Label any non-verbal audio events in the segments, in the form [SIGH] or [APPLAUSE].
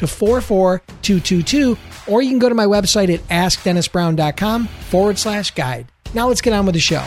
to 44222, or you can go to my website at askdennisbrown.com forward slash guide. Now let's get on with the show.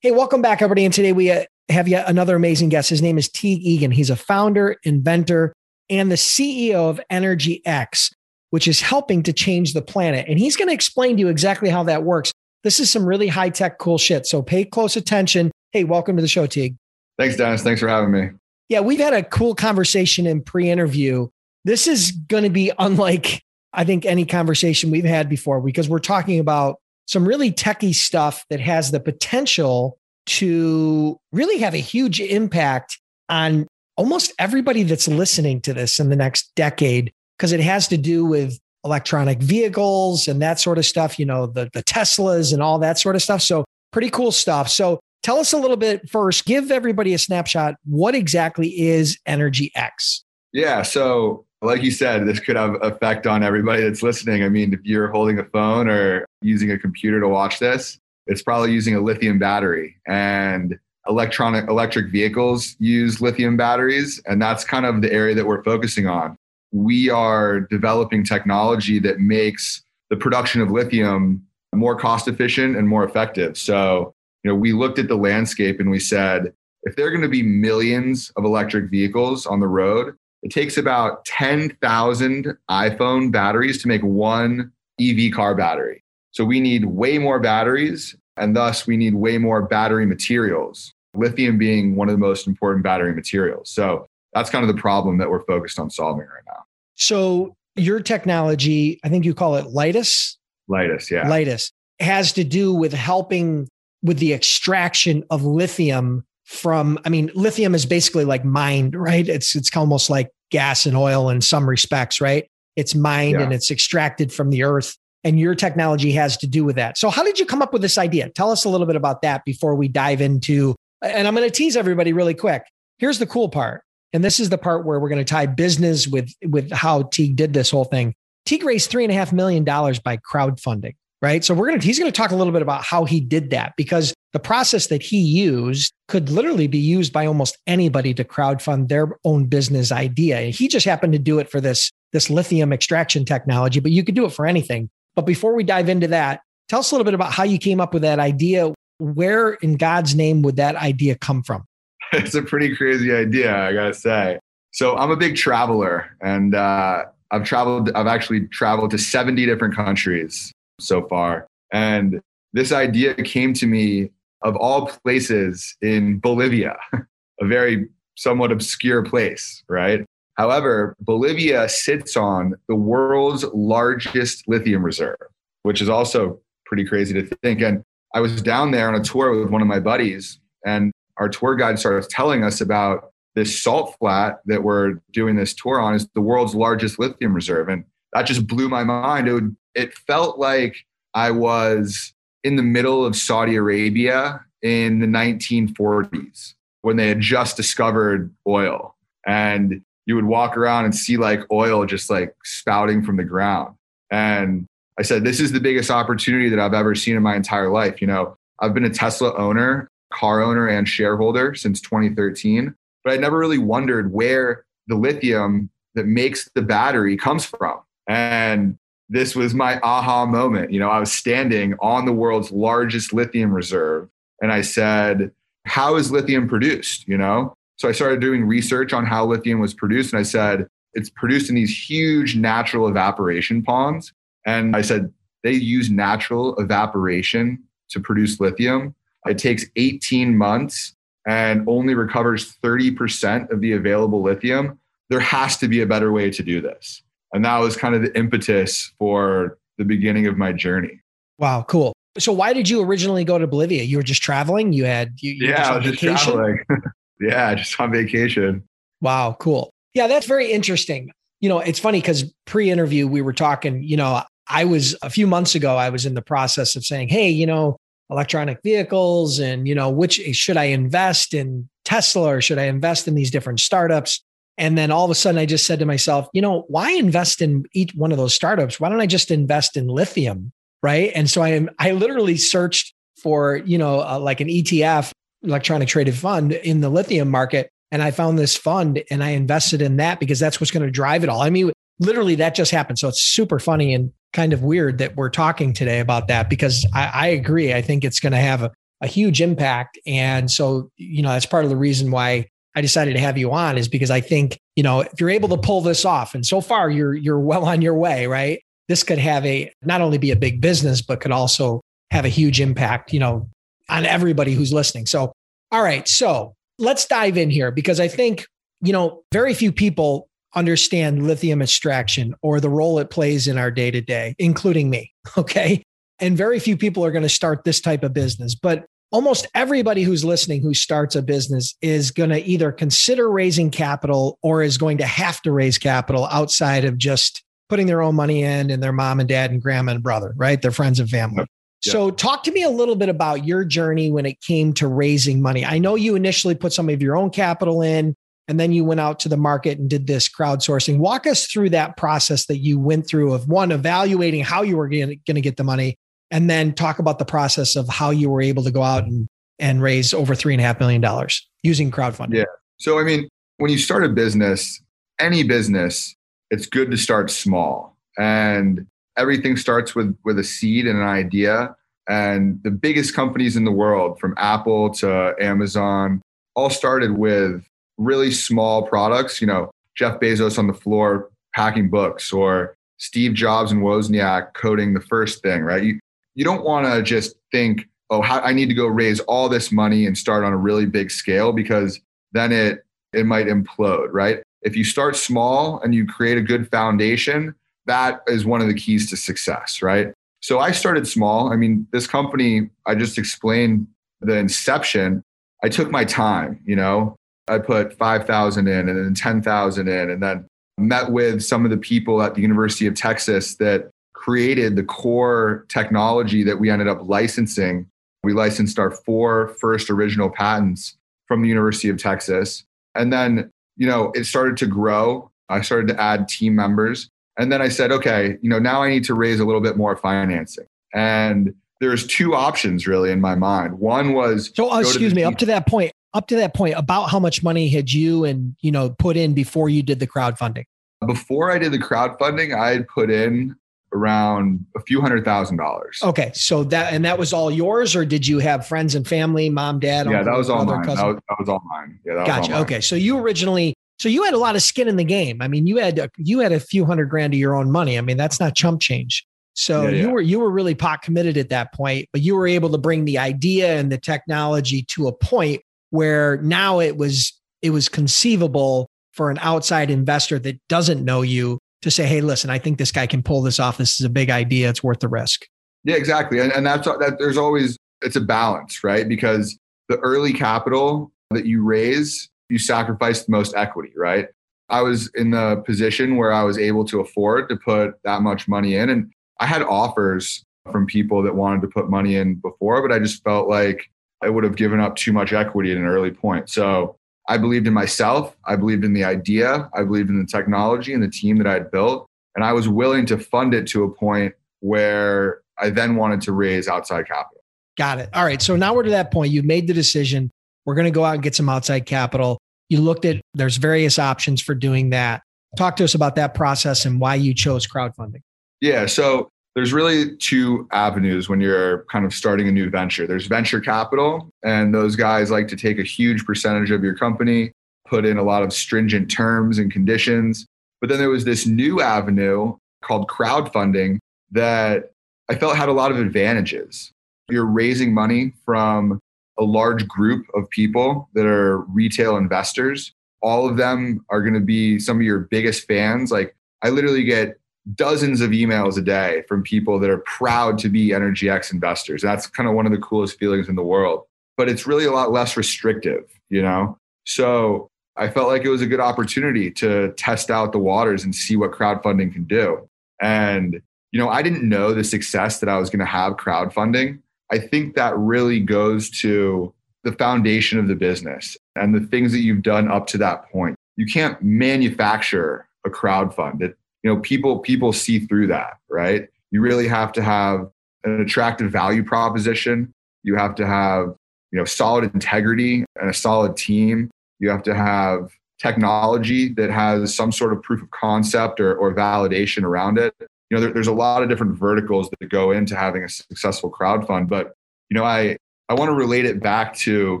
Hey, welcome back, everybody. And today we uh, have yet another amazing guest. His name is Teague Egan. He's a founder, inventor, and the CEO of Energy X, which is helping to change the planet. And he's going to explain to you exactly how that works. This is some really high tech, cool shit. So pay close attention. Hey, welcome to the show, Teague. Thanks, Dennis. Thanks for having me. Yeah, we've had a cool conversation in pre interview. This is going to be unlike, I think, any conversation we've had before because we're talking about some really techie stuff that has the potential to really have a huge impact on almost everybody that's listening to this in the next decade because it has to do with electronic vehicles and that sort of stuff, you know, the, the Teslas and all that sort of stuff. So, pretty cool stuff. So, Tell us a little bit first, give everybody a snapshot. What exactly is Energy X? Yeah. So, like you said, this could have effect on everybody that's listening. I mean, if you're holding a phone or using a computer to watch this, it's probably using a lithium battery. And electronic electric vehicles use lithium batteries. And that's kind of the area that we're focusing on. We are developing technology that makes the production of lithium more cost efficient and more effective. So you know, we looked at the landscape and we said, if there are going to be millions of electric vehicles on the road, it takes about 10,000 iPhone batteries to make one EV car battery. So we need way more batteries, and thus we need way more battery materials, lithium being one of the most important battery materials. So that's kind of the problem that we're focused on solving right now. So your technology, I think you call it LiTAS. LiTAS, yeah. LiTAS has to do with helping with the extraction of lithium from i mean lithium is basically like mined right? It's it's almost like gas and oil in some respects right? It's mined yeah. and it's extracted from the earth and your technology has to do with that. So how did you come up with this idea? Tell us a little bit about that before we dive into and i'm going to tease everybody really quick. Here's the cool part and this is the part where we're going to tie business with with how teague did this whole thing. Teague raised three and a half million dollars by crowdfunding right? So we're going to, he's going to talk a little bit about how he did that because the process that he used could literally be used by almost anybody to crowdfund their own business idea. And he just happened to do it for this, this lithium extraction technology, but you could do it for anything. But before we dive into that, tell us a little bit about how you came up with that idea. Where in God's name would that idea come from? [LAUGHS] It's a pretty crazy idea, I gotta say. So I'm a big traveler and uh, I've traveled, I've actually traveled to 70 different countries so far. And this idea came to me of all places in Bolivia, [LAUGHS] a very somewhat obscure place, right? However, Bolivia sits on the world's largest lithium reserve, which is also pretty crazy to think. And I was down there on a tour with one of my buddies, and our tour guide started telling us about this salt flat that we're doing this tour on is the world's largest lithium reserve. And that just blew my mind. It would it felt like I was in the middle of Saudi Arabia in the 1940s when they had just discovered oil. And you would walk around and see like oil just like spouting from the ground. And I said, this is the biggest opportunity that I've ever seen in my entire life. You know, I've been a Tesla owner, car owner, and shareholder since 2013, but I never really wondered where the lithium that makes the battery comes from. And this was my aha moment. You know, I was standing on the world's largest lithium reserve and I said, How is lithium produced? You know? So I started doing research on how lithium was produced and I said, it's produced in these huge natural evaporation ponds. And I said, they use natural evaporation to produce lithium. It takes 18 months and only recovers 30% of the available lithium. There has to be a better way to do this. And that was kind of the impetus for the beginning of my journey. Wow, cool. So why did you originally go to Bolivia? You were just traveling? You had you, you Yeah, I was just traveling. [LAUGHS] yeah, just on vacation. Wow, cool. Yeah, that's very interesting. You know, it's funny because pre-interview we were talking, you know, I was a few months ago, I was in the process of saying, hey, you know, electronic vehicles and, you know, which should I invest in Tesla or should I invest in these different startups? And then all of a sudden I just said to myself, you know, why invest in each one of those startups? Why don't I just invest in lithium? Right. And so I am, I literally searched for, you know, uh, like an ETF, electronic traded fund in the lithium market. And I found this fund and I invested in that because that's what's going to drive it all. I mean, literally that just happened. So it's super funny and kind of weird that we're talking today about that because I, I agree. I think it's going to have a, a huge impact. And so, you know, that's part of the reason why I decided to have you on is because I think, you know, if you're able to pull this off, and so far you're you're well on your way, right? This could have a not only be a big business, but could also have a huge impact, you know, on everybody who's listening. So, all right. So let's dive in here because I think, you know, very few people understand lithium extraction or the role it plays in our day to day, including me. [LAUGHS] Okay. And very few people are going to start this type of business. But almost everybody who's listening who starts a business is going to either consider raising capital or is going to have to raise capital outside of just putting their own money in and their mom and dad and grandma and brother, right? Their friends and family. So, talk to me a little bit about your journey when it came to raising money. I know you initially put some of your own capital in and then you went out to the market and did this crowdsourcing. Walk us through that process that you went through of one, evaluating how you were going to get the money, and then talk about the process of how you were able to go out and, and raise over three and a half million dollars using crowdfunding. Yeah. So, I mean, when you start a business, any business, it's good to start small. And everything starts with, with a seed and an idea. And the biggest companies in the world, from Apple to Amazon, all started with really small products, you know, Jeff Bezos on the floor packing books or Steve Jobs and Wozniak coding the first thing, right? You, you don't want to just think, oh, how, I need to go raise all this money and start on a really big scale because then it it might implode, right? If you start small and you create a good foundation, that is one of the keys to success, right? So I started small. I mean, this company, I just explained the inception. I took my time, you know, I put 5,000 in and then 10,000 in and then met with some of the people at the University of Texas that created the core technology that we ended up licensing. We licensed our four first original patents from the University of Texas. And then, you know, it started to grow. I started to add team members. And then I said, okay, you know, now I need to raise a little bit more financing. And there's two options really in my mind. One was so uh, excuse me, up to that point, up to that point, about how much money had you and you know put in before you did the crowdfunding? Before I did the crowdfunding, I had put in around a few hundred thousand dollars. Okay, so that and that was all yours, or did you have friends and family, mom, dad? Yeah, that was all mine. That was, that was, all mine. Yeah, that gotcha. Okay, so you originally, so you had a lot of skin in the game. I mean, you had you had a few hundred grand of your own money. I mean, that's not chump change. So yeah, yeah. you were you were really pot committed at that point, but you were able to bring the idea and the technology to a point where now it was it was conceivable for an outside investor that doesn't know you to say, "Hey, listen, I think this guy can pull this off. This is a big idea. It's worth the risk." Yeah, exactly, and, and that's that. There's always it's a balance, right? Because the early capital that you raise, you sacrifice the most equity, right? I was in the position where I was able to afford to put that much money in, and I had offers from people that wanted to put money in before, but I just felt like I would have given up too much equity at an early point. So I believed in myself. I believed in the idea. I believed in the technology and the team that I had built. And I was willing to fund it to a point where I then wanted to raise outside capital. Got it. All right. So now we're to that point. You made the decision. We're going to go out and get some outside capital. You looked at, there's various options for doing that. Talk to us about that process and why you chose crowdfunding. Yeah. So there's really two avenues when you're kind of starting a new venture. There's venture capital, and those guys like to take a huge percentage of your company, put in a lot of stringent terms and conditions. But then there was this new avenue called crowdfunding that I felt had a lot of advantages. You're raising money from a large group of people that are retail investors. All of them are going to be some of your biggest fans. Like I literally get dozens of emails a day from people that are proud to be Energy X investors. That's kind of one of the coolest feelings in the world. But it's really a lot less restrictive, you know? So I felt like it was a good opportunity to test out the waters and see what crowdfunding can do. And, you know, I didn't know the success that I was going to have crowdfunding. I think that really goes to the foundation of the business and the things that you've done up to that point. You can't manufacture a crowd fund. It, you know, people people see through that, right? You really have to have an attractive value proposition. You have to have, you know, solid integrity and a solid team. You have to have technology that has some sort of proof of concept or, or validation around it. You know, there, there's a lot of different verticals that go into having a successful crowd fund. But, you know, I, I want to relate it back to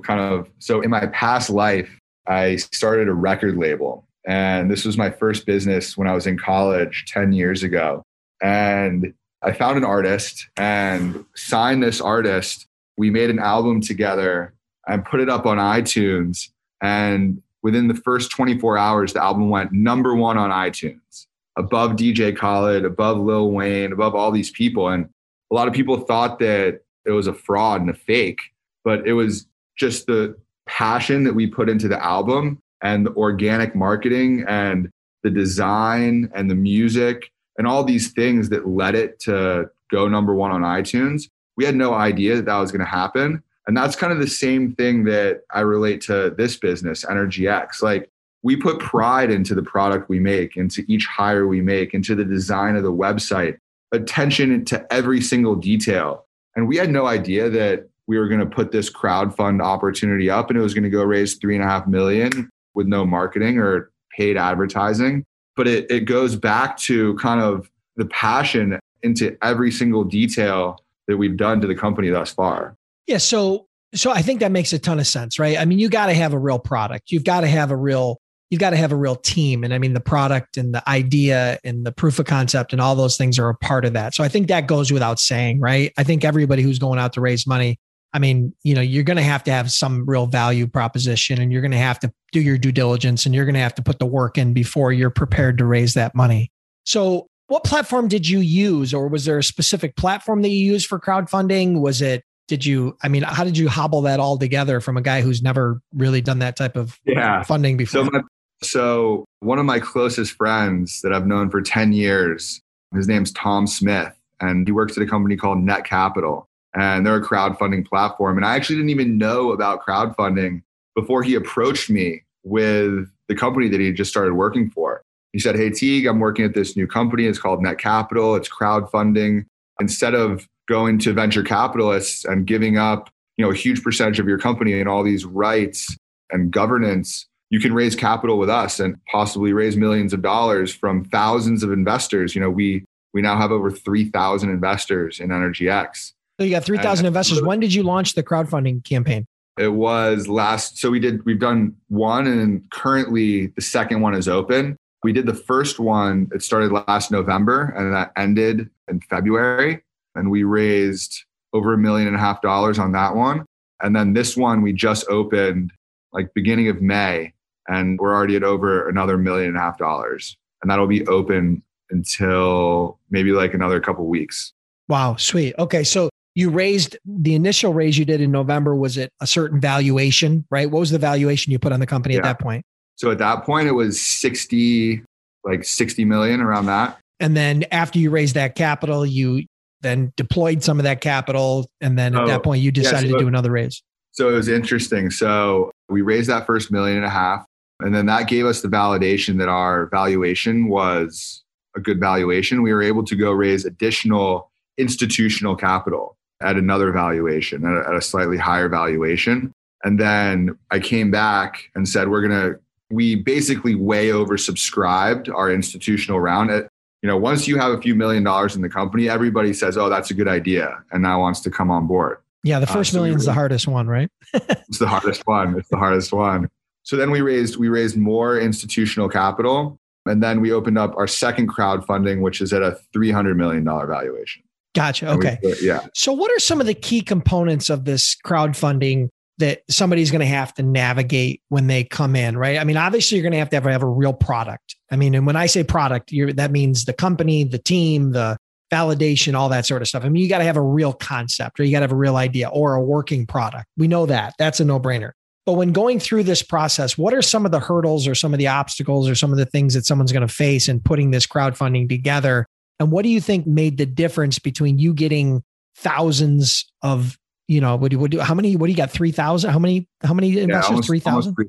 kind of so in my past life, I started a record label. And this was my first business when I was in college 10 years ago. And I found an artist and signed this artist. We made an album together and put it up on iTunes. And within the first 24 hours, the album went number one on iTunes, above DJ Khaled, above Lil Wayne, above all these people. And a lot of people thought that it was a fraud and a fake, but it was just the passion that we put into the album and the organic marketing and the design and the music and all these things that led it to go number one on iTunes. We had no idea that that was going to happen. And that's kind of the same thing that I relate to this business, Energy X. Like we put pride into the product we make, into each hire we make, into the design of the website, attention to every single detail. And we had no idea that we were going to put this crowd fund opportunity up and it was going to go raise three and a half million with no marketing or paid advertising. But it, it goes back to kind of the passion into every single detail that we've done to the company thus far. Yeah. So, so I think that makes a ton of sense, right? I mean, you got to have a real product. You've got to have a real, you've got to have a real team. And I mean, the product and the idea and the proof of concept and all those things are a part of that. So I think that goes without saying, right? I think everybody who's going out to raise money, I mean, you know, you're going to have to have some real value proposition and you're going to have to do your due diligence and you're going to have to put the work in before you're prepared to raise that money. So, what platform did you use, or was there a specific platform that you used for crowdfunding? Was it, did you, I mean, how did you hobble that all together from a guy who's never really done that type of yeah. funding before? So, my, so, one of my closest friends that I've known for 10 years, his name's Tom Smith, and he works at a company called Net Capital and they're a crowdfunding platform. And I actually didn't even know about crowdfunding before he approached me with the company that he just started working for. He said, Hey, Teague, I'm working at this new company. It's called Net Capital. It's crowdfunding. Instead of going to venture capitalists and giving up, you know, a huge percentage of your company and all these rights and governance, you can raise capital with us and possibly raise millions of dollars from thousands of investors. You know, we we now have over 3,000 investors in Energy X. So you got 3,000 investors. When did you launch the crowdfunding campaign? It was last, so we did, we've done one and currently the second one is open. We did the first one, it started last November and that ended in February. And we raised over a million and a half dollars on that one. And then this one we just opened like beginning of May and we're already at over another million and a half dollars. And that'll be open until maybe like another couple weeks. Wow, sweet. Okay, so you raised the initial raise you did in November. Was it a certain valuation, right? What was the valuation you put on the company yeah. at that point? So at that point, it was 60, like 60 million around that. And then after you raised that capital, you then deployed some of that capital. And then at oh, that point, you decided yeah, so, to do another raise. So it was interesting. So we raised that first million and a half. And then that gave us the validation that our valuation was a good valuation. We were able to go raise additional institutional capital at another valuation, at a, at a slightly higher valuation. And then I came back and said, we're going to, we basically way oversubscribed our institutional round. At, you know, once you have a few million dollars in the company, everybody says, oh, that's a good idea. And now wants to come on board. Yeah. The uh, first uh, so million is the hardest one, right? [LAUGHS] it's the hardest one. It's the hardest one. So then we raised, we raised more institutional capital And then we opened up our second crowdfunding, which is at a $300 million valuation. Gotcha. Okay. We, yeah. So, what are some of the key components of this crowdfunding that somebody's going to have to navigate when they come in, right? I mean, obviously, you're going to have to have, have a real product. I mean, and when I say product, that means the company, the team, the validation, all that sort of stuff. I mean, you got to have a real concept or you got to have a real idea or a working product. We know that. That's a no brainer. But when going through this process, what are some of the hurdles or some of the obstacles or some of the things that someone's going to face in putting this crowdfunding together? And what do you think made the difference between you getting thousands of, you know, what do you, what do, how many, what do you got? 3,000? How many, how many investors? 3,000? 3,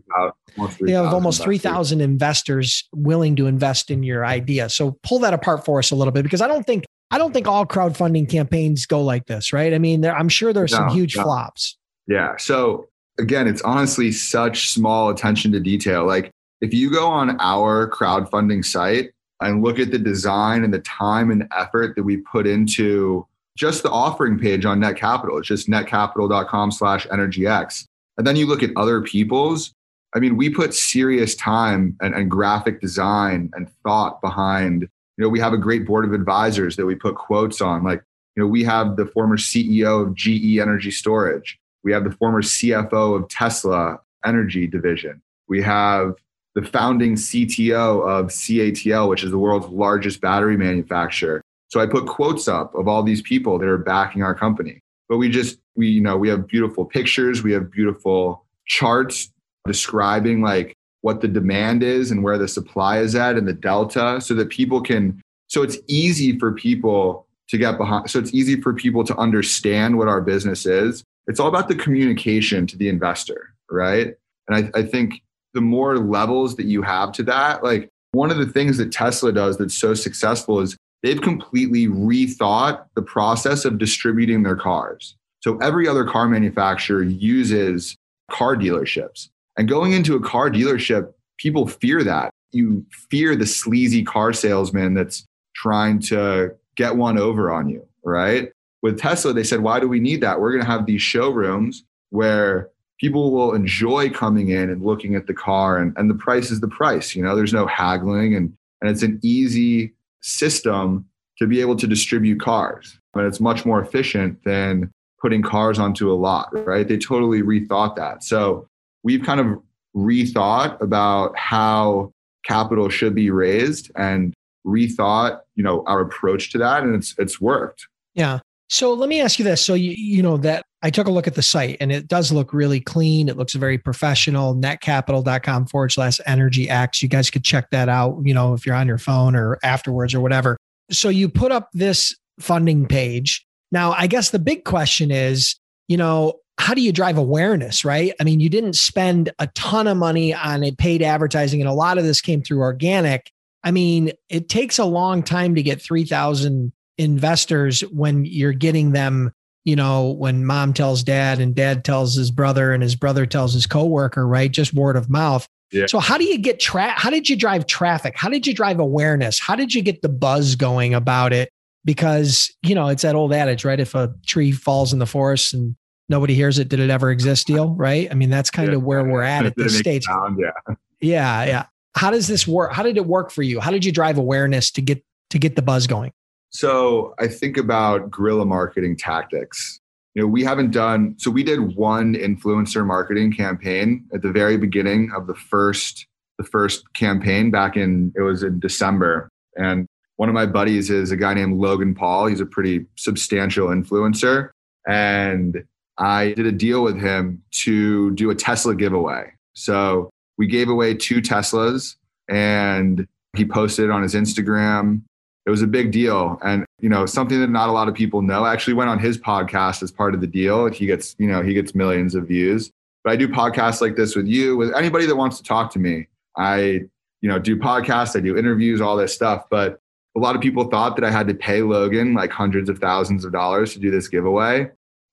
you have almost 3,000 investors willing to invest in your idea. So pull that apart for us a little bit, because I don't think, I don't think all crowdfunding campaigns go like this, right? I mean, there, I'm sure there's no, some huge no. flops. Yeah. So again, it's honestly such small attention to detail. Like if you go on our crowdfunding site and look at the design and the time and effort that we put into just the offering page on Net Capital, it's just netcapital.com slash energyx. And then you look at other people's. I mean, we put serious time and, and graphic design and thought behind, you know, we have a great board of advisors that we put quotes on. Like, you know, we have the former CEO of GE Energy Storage we have the former CFO of Tesla Energy Division. We have the founding CTO of CATL, which is the world's largest battery manufacturer. So I put quotes up of all these people that are backing our company. But we just, we, you know, we have beautiful pictures, we have beautiful charts describing like what the demand is and where the supply is at and the delta so that people can, so it's easy for people to get behind. So it's easy for people to understand what our business is it's all about the communication to the investor, right? And I, I think the more levels that you have to that, like one of the things that Tesla does that's so successful is they've completely rethought the process of distributing their cars. So every other car manufacturer uses car dealerships. And going into a car dealership, people fear that. You fear the sleazy car salesman that's trying to get one over on you, right? with Tesla, they said, why do we need that? We're going to have these showrooms where people will enjoy coming in and looking at the car and, and the price is the price. You know, there's no haggling and, and it's an easy system to be able to distribute cars. And it's much more efficient than putting cars onto a lot, right? They totally rethought that. So we've kind of rethought about how capital should be raised and rethought, you know, our approach to that. And it's it's worked. Yeah. So let me ask you this. So you you know that I took a look at the site and it does look really clean. It looks very professional. Netcapital.com forward slash energy x. You guys could check that out, you know, if you're on your phone or afterwards or whatever. So you put up this funding page. Now, I guess the big question is, you know, how do you drive awareness, right? I mean, you didn't spend a ton of money on a paid advertising, and a lot of this came through organic. I mean, it takes a long time to get 3,000 investors when you're getting them you know when mom tells dad and dad tells his brother and his brother tells his coworker right? Just word of mouth. Yeah. so how do you get tra- how did you drive traffic? How did you drive awareness? How did you get the buzz going about it? Because you know it's that old adage right? If a tree falls in the forest and nobody hears it did it ever exist deal right? I mean that's kind yeah. of where we're at at this stage. sound, yeah. Yeah yeah. How does this work? How did it work for you? How did you drive awareness to get to get the buzz going so I think about guerrilla marketing tactics. You know, we haven't done so we did one influencer marketing campaign at the very beginning of the first the first campaign back in it was in December. And one of my buddies is a guy named Logan Paul. He's a pretty substantial influencer. And I did a deal with him to do a Tesla giveaway. So we gave away two Teslas and he posted on his Instagram it was a big deal. And you know something that not a lot of people know I actually went on his podcast as part of the deal. He gets you know he gets millions of views. But i do podcasts like this with you with anybody that wants to talk to me. I you know do podcasts i do interviews all this stuff. But a lot of people thought that i had to pay logan like hundreds of thousands of dollars to do this giveaway.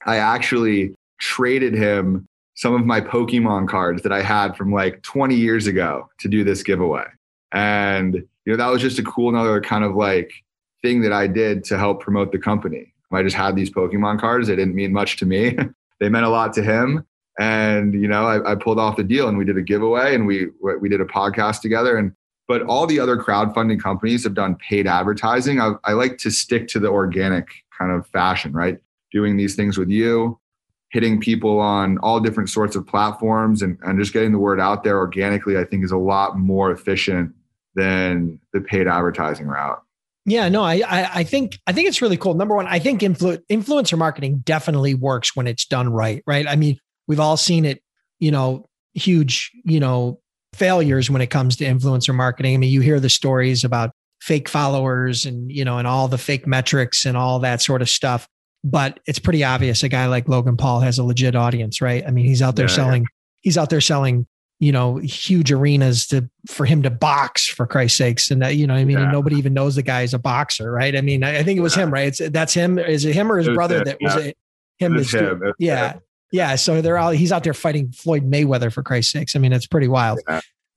I actually traded him some of my pokemon cards that i had from like 20 years ago to do this giveaway. And you know, that was just a cool another kind of like thing that I did to help promote the company. I just had these Pokemon cards. They didn't mean much to me. [LAUGHS] they meant a lot to him. And, you know, I, I, pulled off the deal and we did a giveaway and we, we did a podcast together. And but all the other crowdfunding companies have done paid advertising. I, I like to stick to the organic kind of fashion, right? Doing these things with you, hitting people on all different sorts of platforms and, and just getting the word out there organically, I think is a lot more efficient than the paid advertising route. Yeah, no, I, I, I think I think it's really cool. Number one, I think influ- influencer marketing definitely works when it's done right. Right. I mean, we've all seen it. You know, huge. You know, failures when it comes to influencer marketing. I mean, you hear the stories about fake followers and you know and all the fake metrics and all that sort of stuff. But it's pretty obvious a guy like Logan Paul has a legit audience, right? I mean, he's out there yeah, selling. Yeah. He's out there selling you know huge arenas to for him to box for Christ's sakes. And that you know I mean? Yeah. nobody even knows the guy is a boxer right? I mean I, I think it was yeah. him right? It's that's him? Is it him or his brother that was it? Him it him. yeah. him. yeah so they're all he's out there fighting Floyd Mayweather for Christ's sakes. I mean it's pretty wild.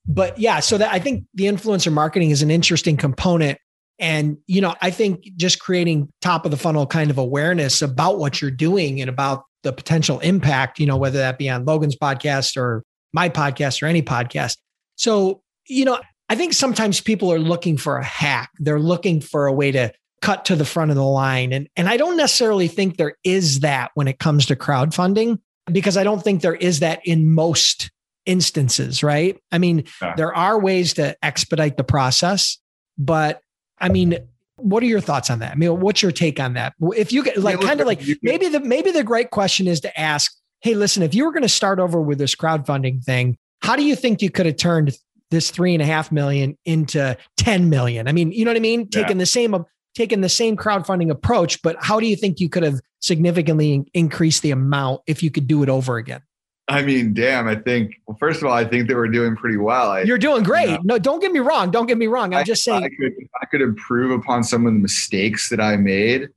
But yeah so that I think the influencer marketing is an interesting component. And you know I think just creating top of the funnel kind of awareness about what you're doing and about the potential impact you know whether that be on Logan's podcast or my podcast or any podcast. So, you know, I think sometimes people are looking for a hack. They're looking for a way to cut to the front of the line. And, and I don't necessarily think there is that when it comes to crowdfunding, because I don't think there is that in most instances, right? I mean, yeah. there are ways to expedite the process, but I mean, what are your thoughts on that? I mean, what's your take on that? If you get like yeah, kind of like maybe the maybe the great question is to ask hey, listen, if you were going to start over with this crowdfunding thing, how do you think you could have turned this three and a half million into 10 million? I mean, you know what I mean? Yeah. Taking the same, taking the same crowdfunding approach, but how do you think you could have significantly increased the amount if you could do it over again? I mean, damn, I think, well, first of all, I think that we're doing pretty well. I, You're doing great. You know, no, don't get me wrong. Don't get me wrong. I'm I, just saying. I could, I could improve upon some of the mistakes that I made.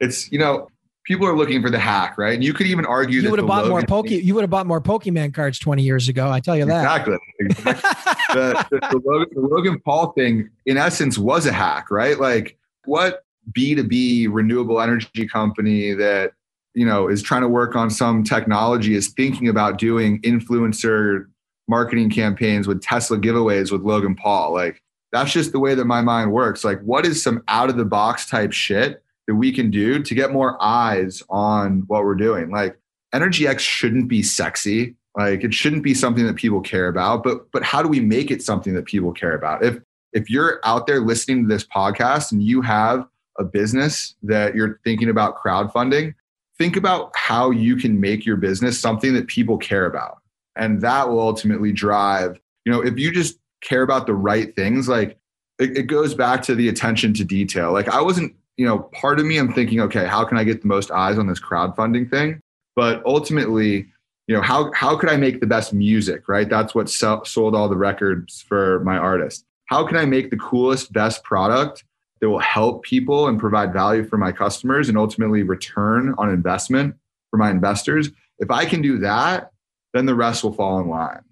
It's, you know, people are looking for the hack, right? And you could even argue you would have bought Logan more Poke. You would have bought more Pokemon cards twenty years ago. I tell you that exactly. the, the, the, [LAUGHS] Logan, the Logan Paul thing, in essence, was a hack, right? Like what B two B renewable energy company that you know is trying to work on some technology is thinking about doing influencer marketing campaigns with Tesla giveaways with Logan Paul. Like that's just the way that my mind works. Like what is some out of the box type shit that we can do to get more eyes on what we're doing. Like Energy X shouldn't be sexy. Like it shouldn't be something that people care about, but but how do we make it something that people care about? If if you're out there listening to this podcast and you have a business that you're thinking about crowdfunding, think about how you can make your business something that people care about. And that will ultimately drive, you know, if you just care about the right things, like it, it goes back to the attention to detail. Like I wasn't you know, part of me, I'm thinking, okay, how can I get the most eyes on this crowdfunding thing? But ultimately, you know, how how could I make the best music? Right, that's what sell, sold all the records for my artist. How can I make the coolest, best product that will help people and provide value for my customers and ultimately return on investment for my investors? If I can do that, then the rest will fall in line.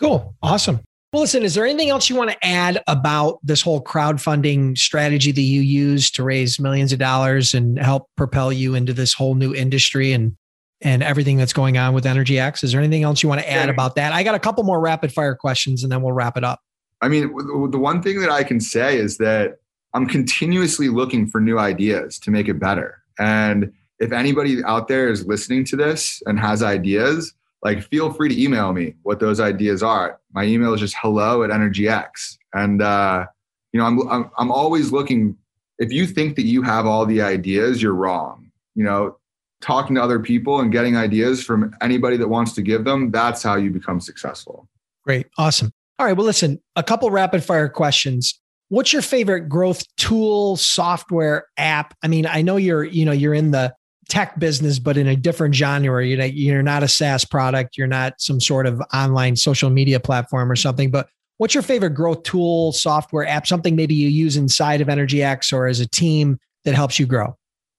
Cool, awesome. Well, listen, is there anything else you want to add about this whole crowdfunding strategy that you use to raise millions of dollars and help propel you into this whole new industry and and everything that's going on with Energy X? Is there anything else you want to add about that? I got a couple more rapid fire questions and then we'll wrap it up. I mean, the one thing that I can say is that I'm continuously looking for new ideas to make it better. And if anybody out there is listening to this and has ideas, like feel free to email me what those ideas are. My email is just hello at EnergyX. And, uh, you know, I'm, I'm, I'm always looking, if you think that you have all the ideas, you're wrong. You know, talking to other people and getting ideas from anybody that wants to give them, that's how you become successful. Great. Awesome. All right. Well, listen, a couple rapid fire questions. What's your favorite growth tool, software, app? I mean, I know you're, you know, you're in the tech business, but in a different genre. You know, you're not a SaaS product. You're not some sort of online social media platform or something. But what's your favorite growth tool, software, app? Something maybe you use inside of Energy X or as a team that helps you grow.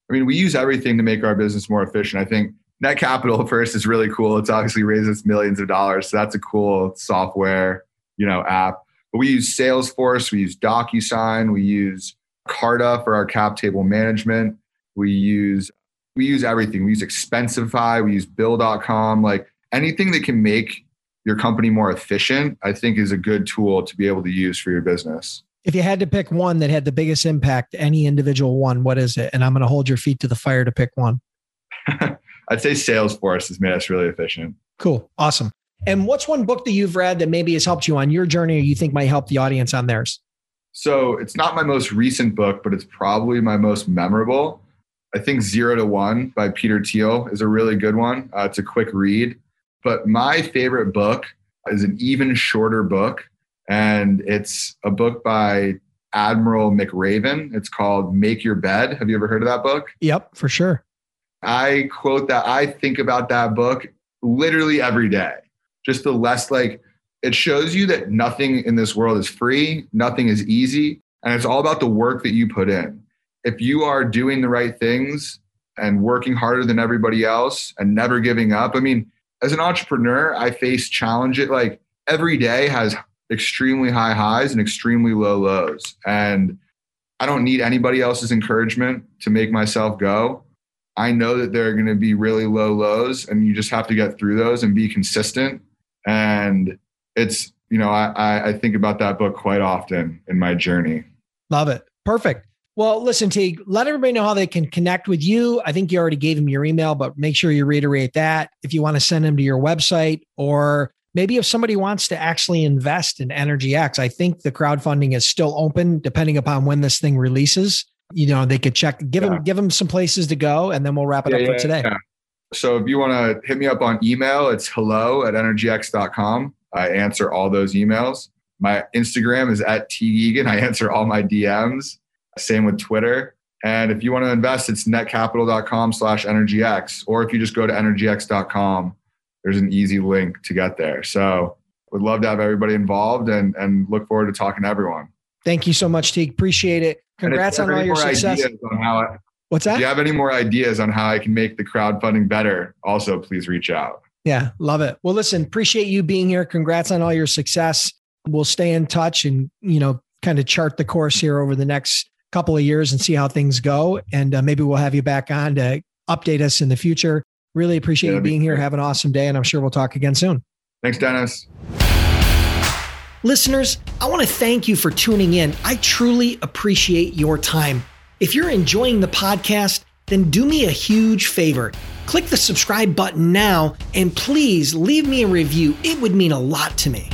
I mean, we use everything to make our business more efficient. I think Net Capital [LAUGHS] first is really cool. It's obviously raises millions of dollars, so that's a cool software, you know, app. But we use Salesforce, we use DocuSign, we use Carta for our cap table management. We use we use everything. We use Expensify, we use Bill.com, like anything that can make your company more efficient, I think is a good tool to be able to use for your business. If you had to pick one that had the biggest impact, any individual one, what is it? And I'm going to hold your feet to the fire to pick one. [LAUGHS] I'd say Salesforce has made us really efficient. Cool. Awesome. And what's one book that you've read that maybe has helped you on your journey or you think might help the audience on theirs? So it's not my most recent book, but it's probably my most memorable. I think Zero to One by Peter Thiel is a really good one. Uh, it's a quick read. But my favorite book is an even shorter book, and it's a book by Admiral McRaven. It's called Make Your Bed. Have you ever heard of that book? Yep, for sure. I quote that. I think about that book literally every day. Just the less like it shows you that nothing in this world is free, nothing is easy, and it's all about the work that you put in. If you are doing the right things and working harder than everybody else and never giving up, I mean, as an entrepreneur, I face challenge it like every day has extremely high highs and extremely low lows. And I don't need anybody else's encouragement to make myself go. I know that there are going to be really low lows and you just have to get through those and be consistent. And it's, you know, I, I think about that book quite often in my journey. Love it. Perfect. Well, listen, Teague, let everybody know how they can connect with you. I think you already gave them your email, but make sure you reiterate that if you want to send them to your website or maybe if somebody wants to actually invest in Energy X. I think the crowdfunding is still open depending upon when this thing releases. You know, they could check, give yeah. them, give them some places to go, and then we'll wrap it yeah, up yeah, for today. So if you want to hit me up on email, it's hello at energyx.com. I answer all those emails. My Instagram is at T Egan. I answer all my DMs. Same with Twitter. And if you want to invest, it's netcapital.com slash energyx. Or if you just go to energyx.com, there's an easy link to get there. So would love to have everybody involved and, and look forward to talking to everyone. Thank you so much, Teague. Appreciate it. Congrats on all your success. I, What's that? If you have any more ideas on how I can make the crowdfunding better, also please reach out. Yeah, love it. Well, listen, appreciate you being here. Congrats on all your success. We'll stay in touch and, you know, kind of chart the course here over the next couple of years and see how things go. And uh, maybe we'll have you back on to update us in the future. Really appreciate yeah, you being be here. Have an awesome day. And I'm sure we'll talk again soon. Thanks, Dennis. Listeners, I want to thank you for tuning in. I truly appreciate your time. If you're enjoying the podcast, then do me a huge favor. Click the subscribe button now and please leave me a review. It would mean a lot to me.